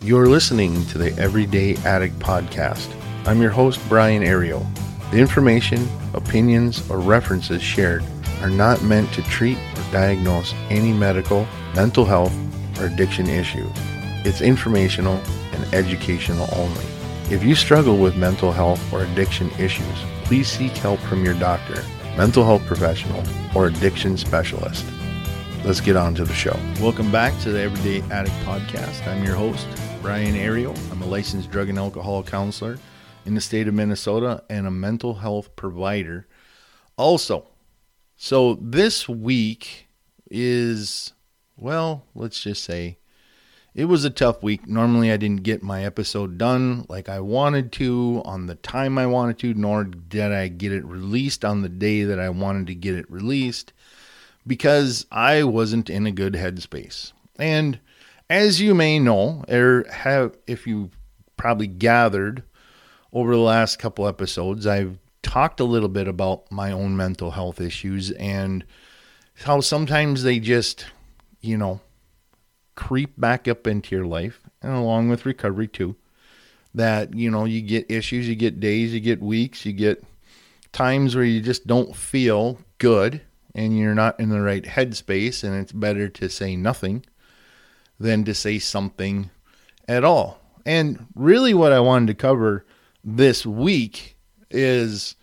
You're listening to the Everyday Addict Podcast. I'm your host, Brian Ariel. The information, opinions, or references shared are not meant to treat or diagnose any medical, mental health, or addiction issue. It's informational and educational only. If you struggle with mental health or addiction issues, please seek help from your doctor, mental health professional, or addiction specialist. Let's get on to the show. Welcome back to the Everyday Addict Podcast. I'm your host, Brian Ariel. I'm a licensed drug and alcohol counselor in the state of Minnesota and a mental health provider. Also, so this week is, well, let's just say it was a tough week. Normally, I didn't get my episode done like I wanted to on the time I wanted to, nor did I get it released on the day that I wanted to get it released because I wasn't in a good headspace. And as you may know, or have if you probably gathered over the last couple episodes, I've talked a little bit about my own mental health issues and how sometimes they just, you know, creep back up into your life and along with recovery too. That, you know, you get issues, you get days, you get weeks, you get times where you just don't feel good and you're not in the right headspace and it's better to say nothing than to say something at all. And really, what I wanted to cover this week is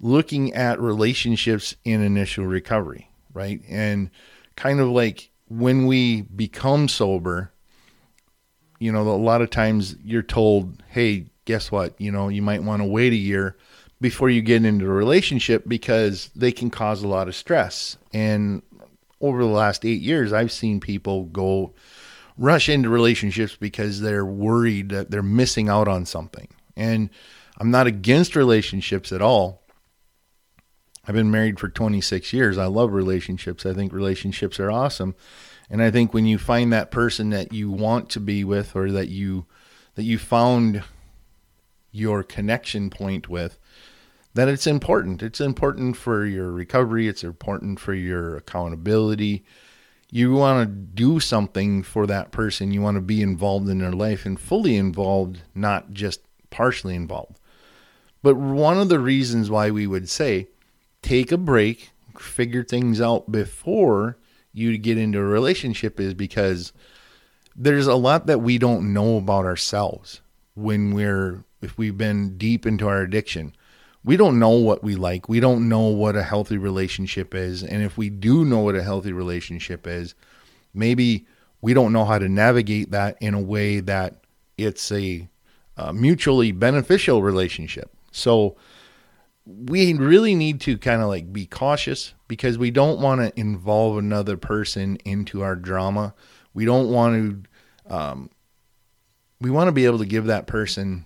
looking at relationships in initial recovery, right? And kind of like when we become sober, you know, a lot of times you're told, hey, guess what? You know, you might want to wait a year before you get into a relationship because they can cause a lot of stress. And over the last eight years, I've seen people go rush into relationships because they're worried that they're missing out on something. And I'm not against relationships at all. I've been married for 26 years. I love relationships. I think relationships are awesome. And I think when you find that person that you want to be with or that you that you found your connection point with, that it's important. It's important for your recovery, it's important for your accountability you want to do something for that person. You want to be involved in their life and fully involved, not just partially involved. But one of the reasons why we would say take a break, figure things out before you get into a relationship is because there's a lot that we don't know about ourselves when we're if we've been deep into our addiction we don't know what we like. We don't know what a healthy relationship is. And if we do know what a healthy relationship is, maybe we don't know how to navigate that in a way that it's a, a mutually beneficial relationship. So we really need to kind of like be cautious because we don't want to involve another person into our drama. We don't want to, um, we want to be able to give that person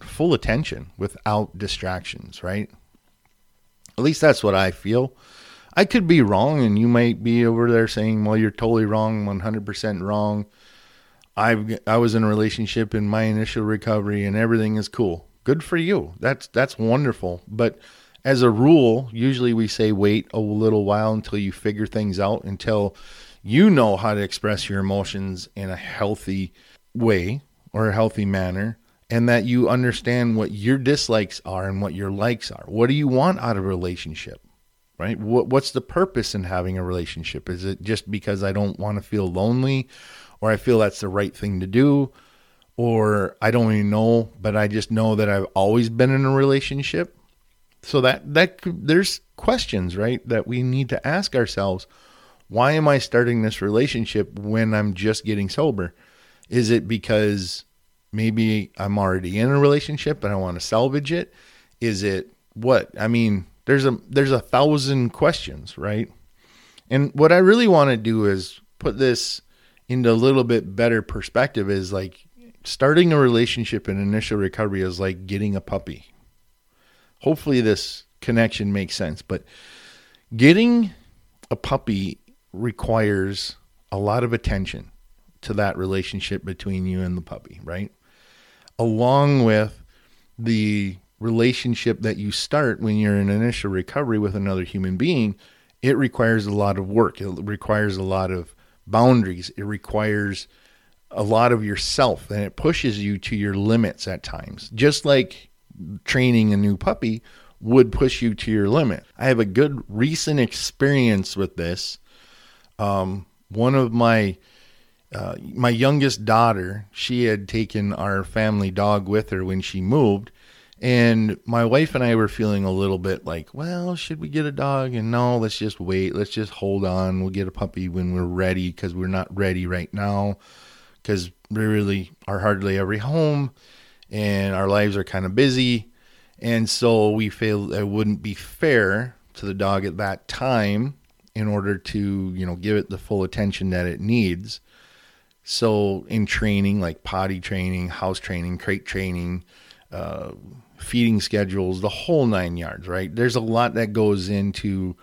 full attention without distractions, right? At least that's what I feel. I could be wrong, and you might be over there saying, "Well, you're totally wrong, 100% wrong." I I was in a relationship in my initial recovery, and everything is cool. Good for you. That's that's wonderful. But as a rule, usually we say wait a little while until you figure things out, until you know how to express your emotions in a healthy way or a healthy manner and that you understand what your dislikes are and what your likes are. What do you want out of a relationship? Right? What what's the purpose in having a relationship? Is it just because I don't want to feel lonely or I feel that's the right thing to do or I don't even know, but I just know that I've always been in a relationship? So that that there's questions, right, that we need to ask ourselves. Why am I starting this relationship when I'm just getting sober? Is it because maybe I'm already in a relationship and I want to salvage it? Is it what? I mean, there's a there's a thousand questions, right? And what I really want to do is put this into a little bit better perspective is like starting a relationship in initial recovery is like getting a puppy. Hopefully this connection makes sense, but getting a puppy requires a lot of attention to that relationship between you and the puppy, right? Along with the relationship that you start when you're in initial recovery with another human being, it requires a lot of work. It requires a lot of boundaries. It requires a lot of yourself and it pushes you to your limits at times. Just like training a new puppy would push you to your limit. I have a good recent experience with this. Um, one of my uh, my youngest daughter, she had taken our family dog with her when she moved, and my wife and I were feeling a little bit like, well, should we get a dog? And no, let's just wait. Let's just hold on. We'll get a puppy when we're ready because we're not ready right now because we really are hardly every home and our lives are kind of busy. And so we feel it wouldn't be fair to the dog at that time in order to, you know, give it the full attention that it needs. So in training, like potty training, house training, crate training, uh, feeding schedules, the whole nine yards, right? There's a lot that goes into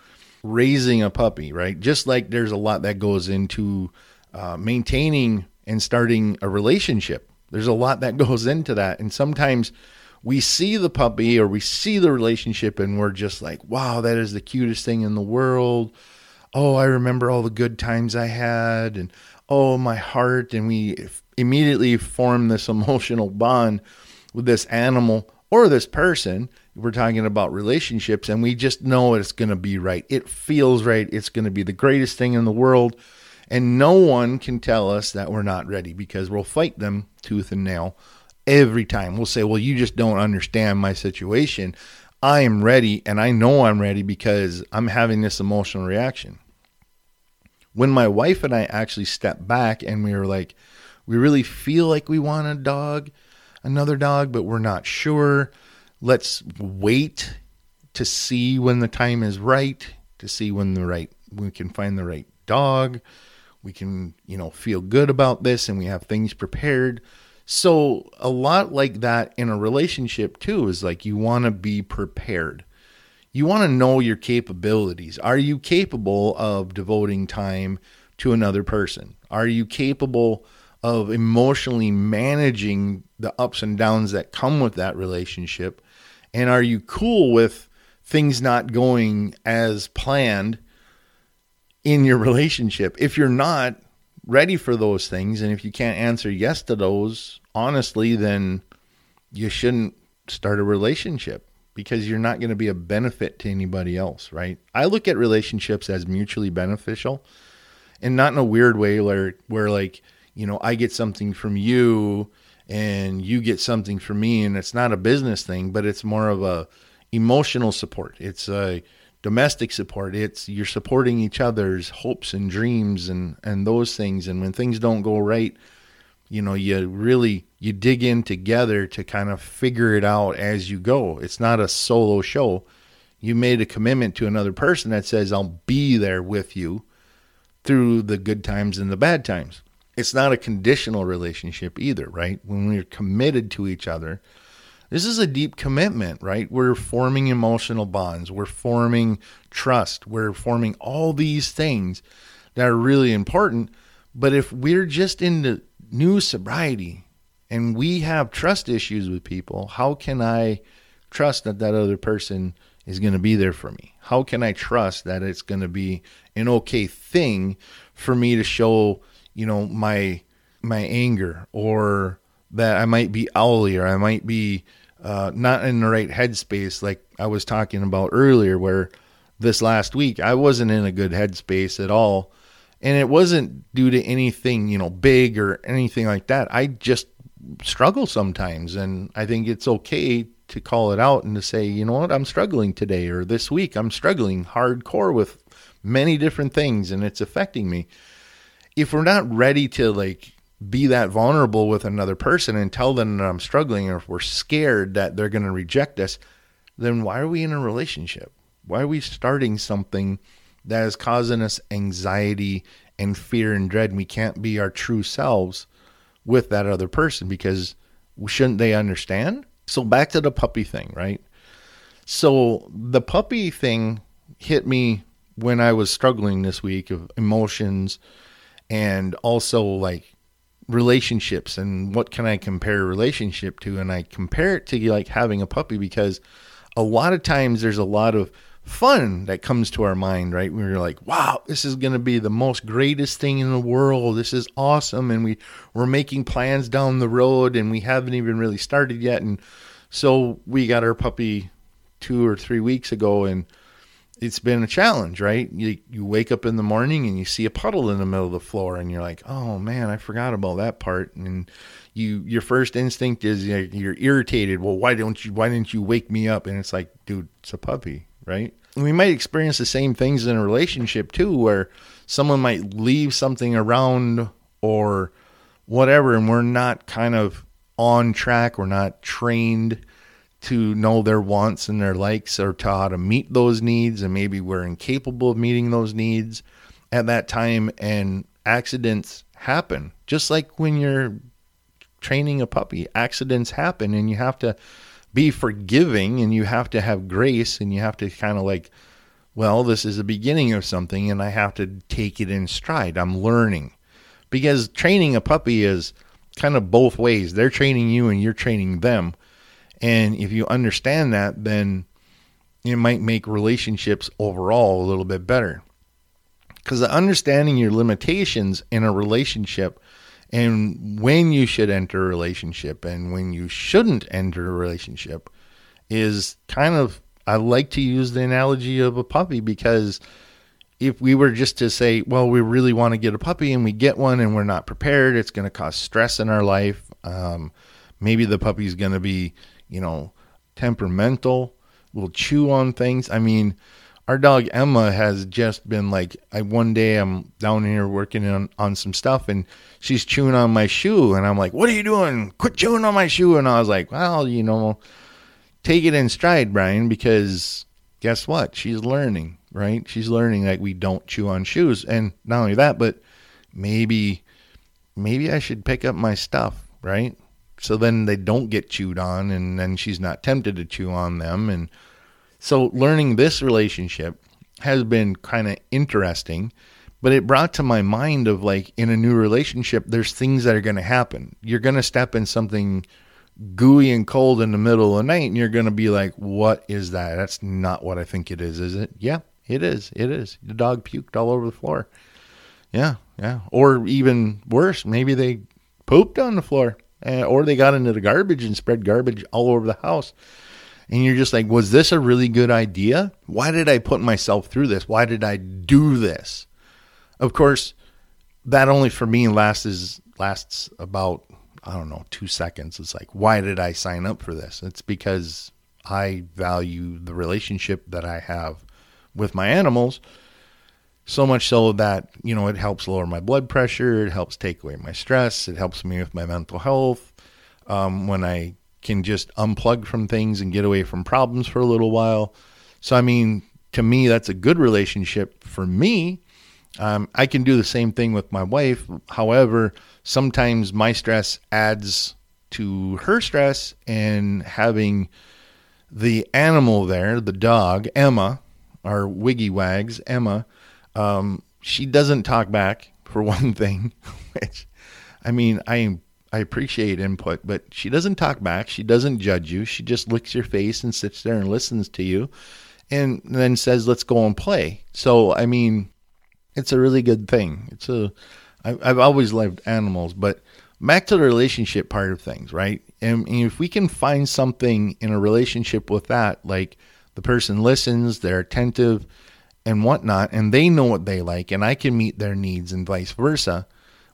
raising a puppy, right? Just like there's a lot that goes into uh, maintaining and starting a relationship. There's a lot that goes into that. And sometimes we see the puppy or we see the relationship and we're just like, wow, that is the cutest thing in the world. Oh, I remember all the good times I had. And oh, my heart. And we immediately form this emotional bond with this animal or this person. We're talking about relationships, and we just know it's going to be right. It feels right. It's going to be the greatest thing in the world. And no one can tell us that we're not ready because we'll fight them tooth and nail every time. We'll say, Well, you just don't understand my situation. I am ready, and I know I'm ready because I'm having this emotional reaction. When my wife and I actually stepped back and we were like, We really feel like we want a dog another dog, but we're not sure. Let's wait to see when the time is right, to see when the right we can find the right dog. We can, you know, feel good about this and we have things prepared. So, a lot like that in a relationship too is like you want to be prepared. You want to know your capabilities. Are you capable of devoting time to another person? Are you capable of emotionally managing the ups and downs that come with that relationship? And are you cool with things not going as planned in your relationship? If you're not ready for those things, and if you can't answer yes to those honestly, then you shouldn't start a relationship because you're not going to be a benefit to anybody else, right? I look at relationships as mutually beneficial and not in a weird way where where like you know, I get something from you and you get something from me and it's not a business thing, but it's more of a emotional support. It's a domestic support. It's you're supporting each other's hopes and dreams and and those things and when things don't go right, you know, you really you dig in together to kind of figure it out as you go. It's not a solo show. You made a commitment to another person that says I'll be there with you through the good times and the bad times it's not a conditional relationship either, right? When we're committed to each other, this is a deep commitment, right? We're forming emotional bonds, we're forming trust, we're forming all these things that are really important. But if we're just into new sobriety and we have trust issues with people, how can I trust that that other person is going to be there for me? How can I trust that it's going to be an okay thing for me to show you know my my anger or that I might be owly or I might be uh, not in the right headspace, like I was talking about earlier, where this last week I wasn't in a good headspace at all. And it wasn't due to anything, you know, big or anything like that. I just struggle sometimes. And I think it's okay to call it out and to say, you know what, I'm struggling today or this week. I'm struggling hardcore with many different things and it's affecting me if we're not ready to like be that vulnerable with another person and tell them that I'm struggling, or if we're scared that they're going to reject us, then why are we in a relationship? Why are we starting something that is causing us anxiety and fear and dread? And we can't be our true selves with that other person because shouldn't they understand? So back to the puppy thing, right? So the puppy thing hit me when I was struggling this week of emotions and also like relationships and what can I compare a relationship to? And I compare it to like having a puppy because a lot of times there's a lot of fun that comes to our mind, right? We're like, wow, this is going to be the most greatest thing in the world. This is awesome. And we, we're making plans down the road and we haven't even really started yet. And so we got our puppy two or three weeks ago and it's been a challenge, right? You, you wake up in the morning and you see a puddle in the middle of the floor and you're like, oh man, I forgot about that part. And you, your first instinct is you're irritated. Well, why don't you, why didn't you wake me up? And it's like, dude, it's a puppy right? We might experience the same things in a relationship too, where someone might leave something around or whatever, and we're not kind of on track, we're not trained to know their wants and their likes or to how to meet those needs, and maybe we're incapable of meeting those needs at that time, and accidents happen. Just like when you're training a puppy, accidents happen, and you have to be forgiving and you have to have grace and you have to kind of like, well, this is the beginning of something and I have to take it in stride. I'm learning. Because training a puppy is kind of both ways. They're training you and you're training them. And if you understand that, then it might make relationships overall a little bit better. Because understanding your limitations in a relationship and when you should enter a relationship and when you shouldn't enter a relationship is kind of I like to use the analogy of a puppy because if we were just to say, well, we really want to get a puppy and we get one and we're not prepared, it's going to cause stress in our life. Um, maybe the puppy's going to be, you know, temperamental, will chew on things. I mean, our dog Emma has just been like I one day I'm down here working on, on some stuff and she's chewing on my shoe and I'm like, What are you doing? Quit chewing on my shoe and I was like, Well, you know, take it in stride, Brian, because guess what? She's learning, right? She's learning that we don't chew on shoes. And not only that, but maybe maybe I should pick up my stuff, right? So then they don't get chewed on and then she's not tempted to chew on them and so learning this relationship has been kind of interesting, but it brought to my mind of like in a new relationship, there's things that are going to happen. You're going to step in something gooey and cold in the middle of the night and you're going to be like, what is that? That's not what I think it is, is it? Yeah, it is. It is. The dog puked all over the floor. Yeah, yeah. Or even worse, maybe they pooped on the floor uh, or they got into the garbage and spread garbage all over the house and you're just like, was this a really good idea? Why did I put myself through this? Why did I do this? Of course, that only for me lasts is lasts about I don't know two seconds. It's like, why did I sign up for this? It's because I value the relationship that I have with my animals so much so that you know it helps lower my blood pressure it helps take away my stress it helps me with my mental health um, when i can just unplug from things and get away from problems for a little while. So, I mean, to me, that's a good relationship for me. Um, I can do the same thing with my wife. However, sometimes my stress adds to her stress, and having the animal there, the dog, Emma, our wiggy wags, Emma, um, she doesn't talk back for one thing, which I mean, I am I appreciate input, but she doesn't talk back. She doesn't judge you. She just licks your face and sits there and listens to you and then says, let's go and play. So, I mean, it's a really good thing. It's a, I, I've always loved animals, but back to the relationship part of things, right? And, and if we can find something in a relationship with that, like the person listens, they're attentive and whatnot, and they know what they like, and I can meet their needs and vice versa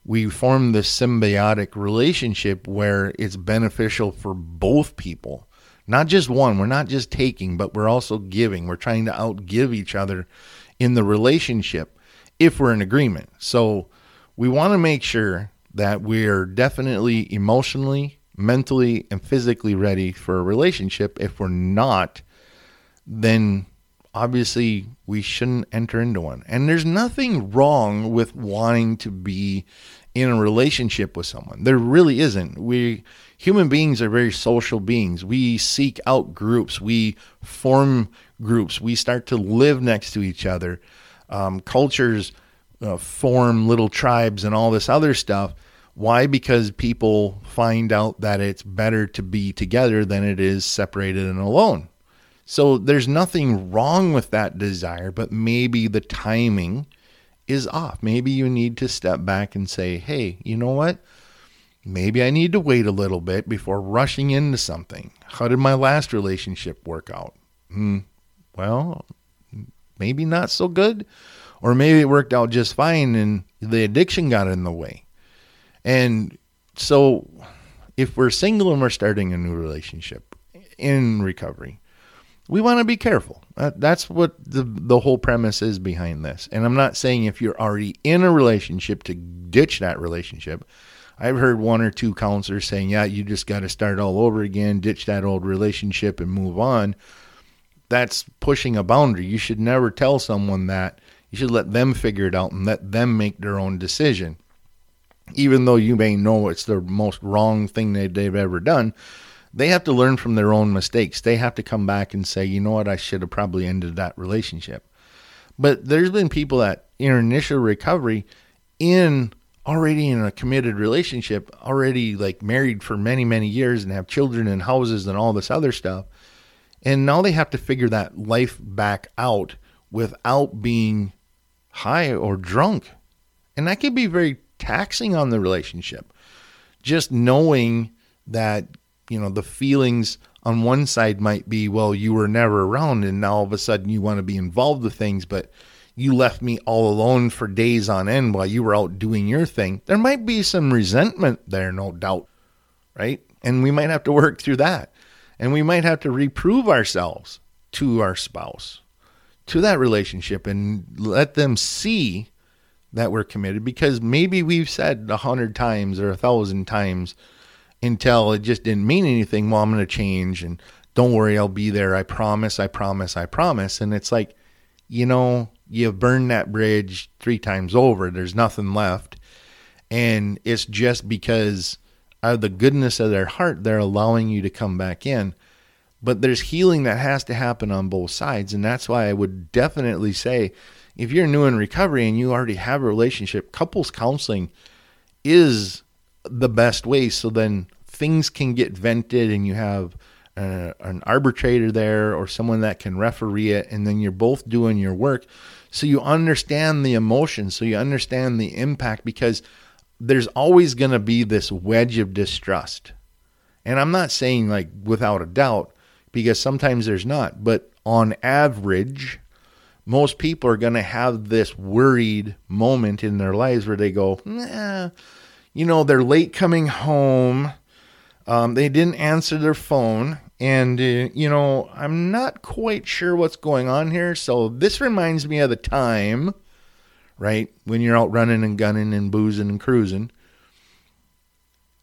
we form this symbiotic relationship where it's beneficial for both people. Not just one. We're not just taking, but we're also giving. We're trying to outgive each other in the relationship if we're in agreement. So we want to make sure that we're definitely emotionally, mentally, and physically ready for a relationship. If we're not, then obviously we shouldn't enter into one. And there's nothing wrong with wanting to be in a relationship with someone. There really isn't. We human beings are very social beings. We seek out groups. We form groups. We start to live next to each other. Um, cultures uh, form little tribes and all this other stuff. Why? Because people find out that it's better to be together than it is separated and alone. So there's nothing wrong with that desire, but maybe the timing is off. Maybe you need to step back and say, hey, you know what? Maybe I need to wait a little bit before rushing into something. How did my last relationship work out? Hmm. Well, maybe not so good. Or maybe it worked out just fine and the addiction got in the way. And so if we're single and we're starting a new relationship in recovery, we want to be careful. Uh, that's what the the whole premise is behind this. And I'm not saying if you're already in a relationship to ditch that relationship. I've heard one or two counselors saying, "Yeah, you just got to start all over again, ditch that old relationship and move on." That's pushing a boundary. You should never tell someone that. You should let them figure it out and let them make their own decision. Even though you may know it's the most wrong thing that they've ever done, they have to learn from their own mistakes. They have to come back and say, you know what, I should have probably ended that relationship. But there's been people that in initial recovery in already in a committed relationship, already like married for many, many years and have children and houses and all this other stuff. And now they have to figure that life back out without being high or drunk. And that can be very taxing on the relationship. Just knowing that you know, the feelings on one side might be, well, you were never around and now all of a sudden you want to be involved with things, but you left me all alone for days on end while you were out doing your thing. There might be some resentment there, no doubt, right? And we might have to work through that. And we might have to reprove ourselves to our spouse, to that relationship, and let them see that we're committed because maybe we've said a hundred times or a thousand times, until it just didn't mean anything. Well, I'm going to change and don't worry, I'll be there. I promise, I promise, I promise. And it's like, you know, you've burned that bridge three times over. There's nothing left. And it's just because of the goodness of their heart, they're allowing you to come back in. But there's healing that has to happen on both sides. And that's why I would definitely say if you're new in recovery and you already have a relationship, couples counseling is the best way. So then things can get vented and you have uh, an arbitrator there or someone that can referee it, and then you're both doing your work. So you understand the emotion, so you understand the impact because there's always going to be this wedge of distrust. And I'm not saying like without a doubt, because sometimes there's not, but on average, most people are going to have this worried moment in their lives where they go, nah, you know, they're late coming home. Um, they didn't answer their phone. And, uh, you know, I'm not quite sure what's going on here. So this reminds me of the time, right, when you're out running and gunning and boozing and cruising.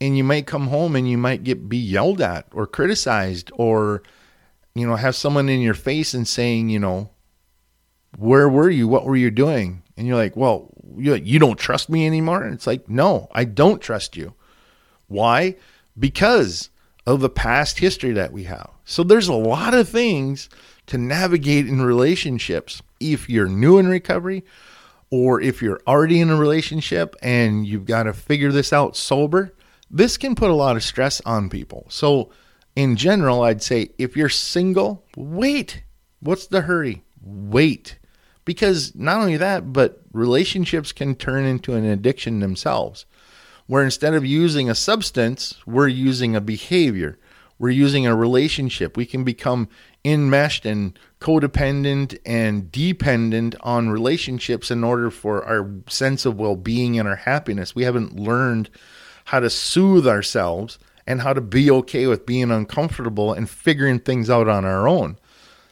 And you might come home and you might get be yelled at or criticized or, you know, have someone in your face and saying, you know, where were you? What were you doing? And you're like, well, you you don't trust me anymore. And it's like, no, I don't trust you. Why? Because of the past history that we have. So there's a lot of things to navigate in relationships. If you're new in recovery, or if you're already in a relationship and you've got to figure this out sober, this can put a lot of stress on people. So, in general, I'd say if you're single, wait. What's the hurry? Wait. Because not only that, but relationships can turn into an addiction themselves, where instead of using a substance, we're using a behavior. We're using a relationship. We can become enmeshed and codependent and dependent on relationships in order for our sense of well being and our happiness. We haven't learned how to soothe ourselves and how to be okay with being uncomfortable and figuring things out on our own.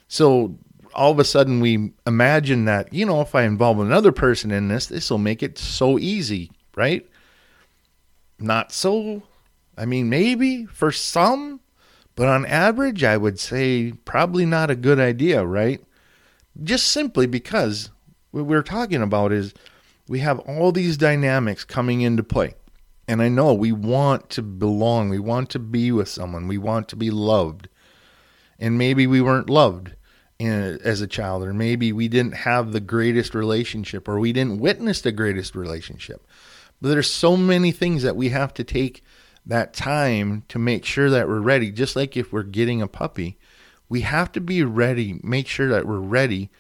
So all of a sudden we imagine that, you know, if I involve another person in this, this will make it so easy, right? Not so. I mean, maybe for some, but on average, I would say probably not a good idea, right? Just simply because what we're talking about is we have all these dynamics coming into play. And I know we want to belong, we want to be with someone, we want to be loved. And maybe we weren't loved in, as a child, or maybe we didn't have the greatest relationship, or we didn't witness the greatest relationship. But there's so many things that we have to take that time to make sure that we're ready. Just like if we're getting a puppy, We have to be ready, make sure that we're ready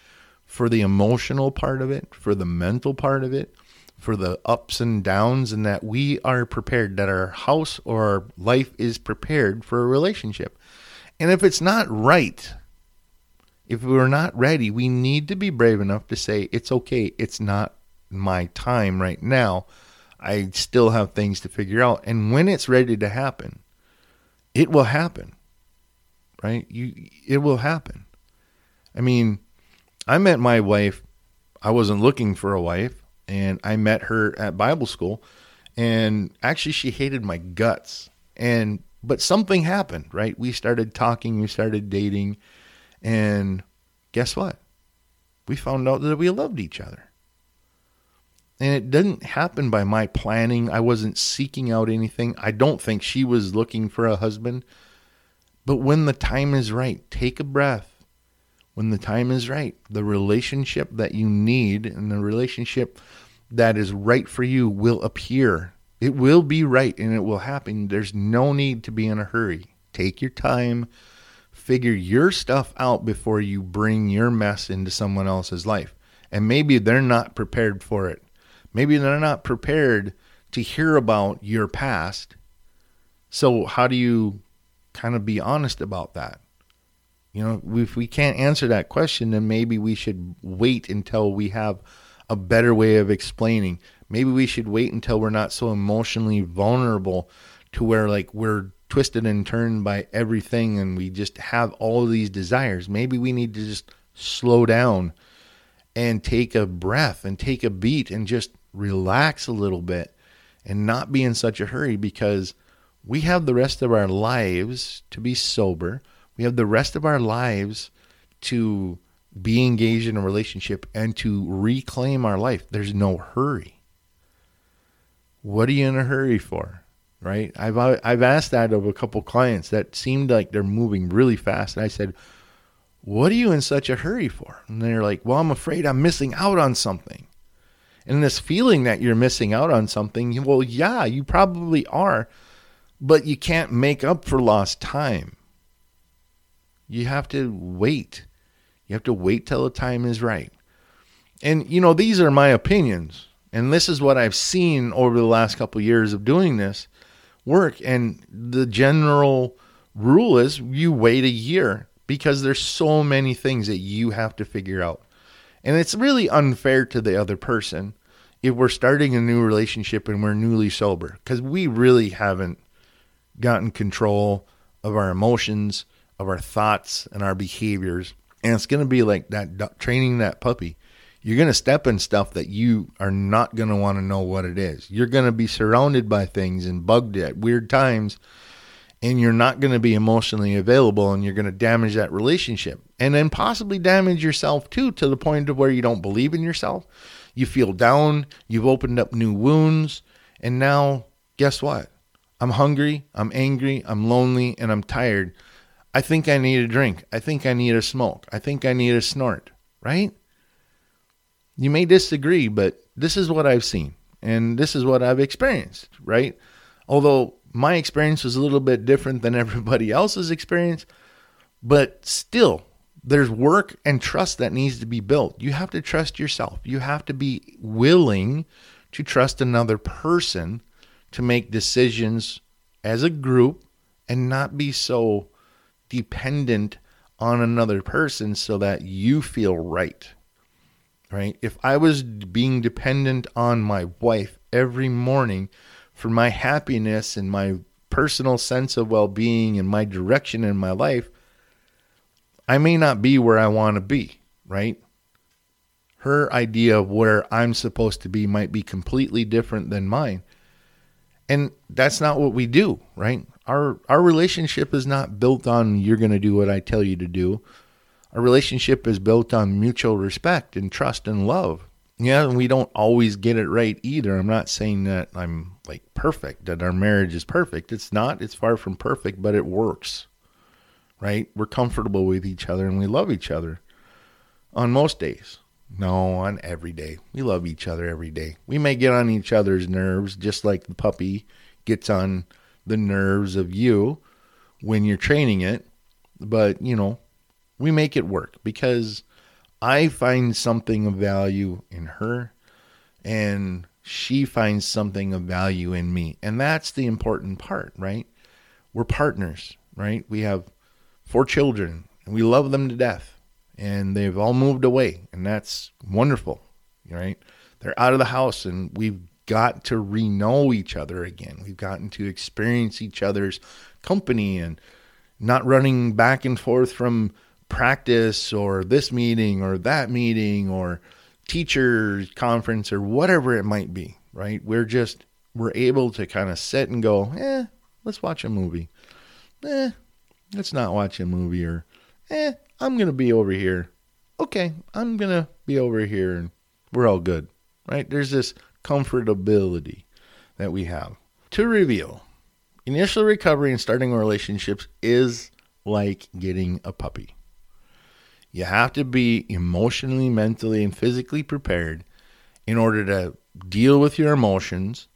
for the emotional part of it, for the mental part of it, for the ups and downs, and that we are prepared, that our house or our life is prepared for a relationship. And if it's not right, if we're not ready, we need to be brave enough to say, it's okay, it's not my time right now. I still have things to figure out. And when it's ready to happen, it will happen. Right? You it will happen. I mean, I met my wife. I wasn't looking for a wife, and I met her at Bible school. And actually she hated my guts. And but something happened, right? We started talking, we started dating, and guess what? We found out that we loved each other. And it didn't happen by my planning. I wasn't seeking out anything. I don't think she was looking for a husband. But when the time is right, take a breath. When the time is right, the relationship that you need and the relationship that is right for you will appear. It will be right and it will happen. There's no need to be in a hurry. Take your time, figure your stuff out before you bring your mess into someone else's life. And maybe they're not prepared for it. Maybe they're not prepared to hear about your past. So, how do you kind of be honest about that? You know, if we can't answer that question, then maybe we should wait until we have a better way of explaining. Maybe we should wait until we're not so emotionally vulnerable to where like we're twisted and turned by everything and we just have all these desires. Maybe we need to just slow down and take a breath and take a beat and just relax a little bit and not be in such a hurry because we have the rest of our lives to be sober. We have the rest of our lives to be engaged in a relationship and to reclaim our life. There's no hurry. What are you in a hurry for? Right? I've uh, I've asked that of a couple clients that seemed like they're moving really fast. And I said, What are you in such a hurry for? And they're like, Well, I'm afraid I'm missing out on something. And this feeling that you're missing out on something, well, yeah, you probably are, but you can't make up for lost time. You have to wait. You have to wait till the time is right. And, you know, these are my opinions. And this is what I've seen over the last couple of years of doing this work. And the general rule is you wait a year because there's so many things that you have to figure out. And it's really unfair to the other person if we're starting a new relationship and we're newly sober because we really haven't gotten control of our emotions, of our thoughts, and our behaviors. And it's going to be like that training that puppy. You're going to step in stuff that you are not going to want to know what it is. You're going to be surrounded by things and bugged at weird times and you're not going to be emotionally available and you're going to damage that relationship. And then possibly damage yourself too to the point of where you don't believe in yourself. You feel down. You've opened up new wounds. And now guess what? I'm hungry. I'm angry. I'm lonely. And i'm tired. I think i need a drink. I think i need a smoke. I think i need a snort. Right you may disagree but this is what i've seen and this is what i've experienced right although my experience was a little bit different than everybody else's experience, but still, there's work and trust that needs to be built. You have to trust yourself. You have to be willing to trust another person to make decisions as a group and not be so dependent on another person so that you feel right. Right? If I was being dependent on my wife every morning for my happiness and my personal sense of well being and my direction in my life, I may not be where I want to be, right? Her idea of where I'm supposed to be might be completely different than mine. And that's not what we do, right? Our our relationship is not built on you're going to do what I tell you to do. Our relationship is built on mutual respect and trust and love. Yeah, and we don't always get it right either. I'm not saying that I'm like perfect, that our marriage is perfect. It's not. It's far from perfect, but it works. Right? We're comfortable with each other and we love each other on most days. No, on every day. We love each other every day. We may get on each other's nerves just like the puppy gets on the nerves of you when you're training it, but you know, We make it work because I find something of value in her and she finds something of value in me. And that's the important part, right? We're partners, right? We have four children and we love them to death and they've all moved away and that's wonderful, right? They're out of the house and we've got to re know each other again. We've gotten to experience each other's company and not running back and forth from practice or this meeting or that meeting or teacher conference or whatever it might be, right? We're just, we're able to kind of sit and go, eh, let's watch a movie. Eh, let's not watch a movie or, eh, I'm to be over here. Okay, I'm to be over here and we're all good, right? There's this comfortability that we have. To reveal, initial recovery and starting relationships is like getting a puppy. You have to be emotionally, mentally, and physically prepared in order to deal with your emotions,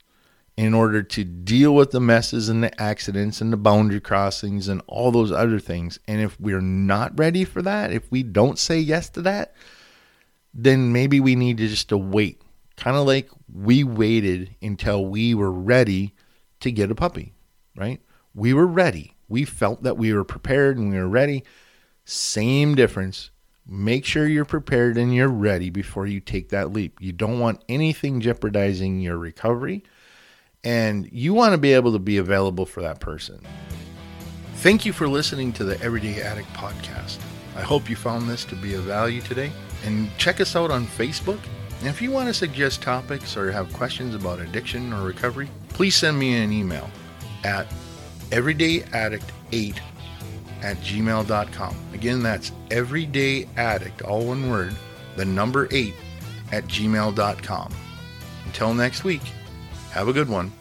in order to deal with the messes and the accidents and the boundary crossings and all those other things. And if we're not ready for that, if we don't say yes to that, then maybe we need to just to wait kind of like we waited until we were ready to get a puppy, right? We were ready. We felt that we were prepared and we were ready. Same difference. Make sure you're prepared and you're ready before you take that leap. You don't want anything jeopardizing your recovery, and you want to be able to be available for that person. Thank you for listening to the Everyday Addict podcast. I hope you found this to be of value today. And check us out on Facebook and if you want to suggest topics or have questions about addiction or recovery, please send me an email at everydayaddict8 at gmail.com. Again, that's everydayaddict, all one word, the number 8 at gmail.com. Until next week, have a good one.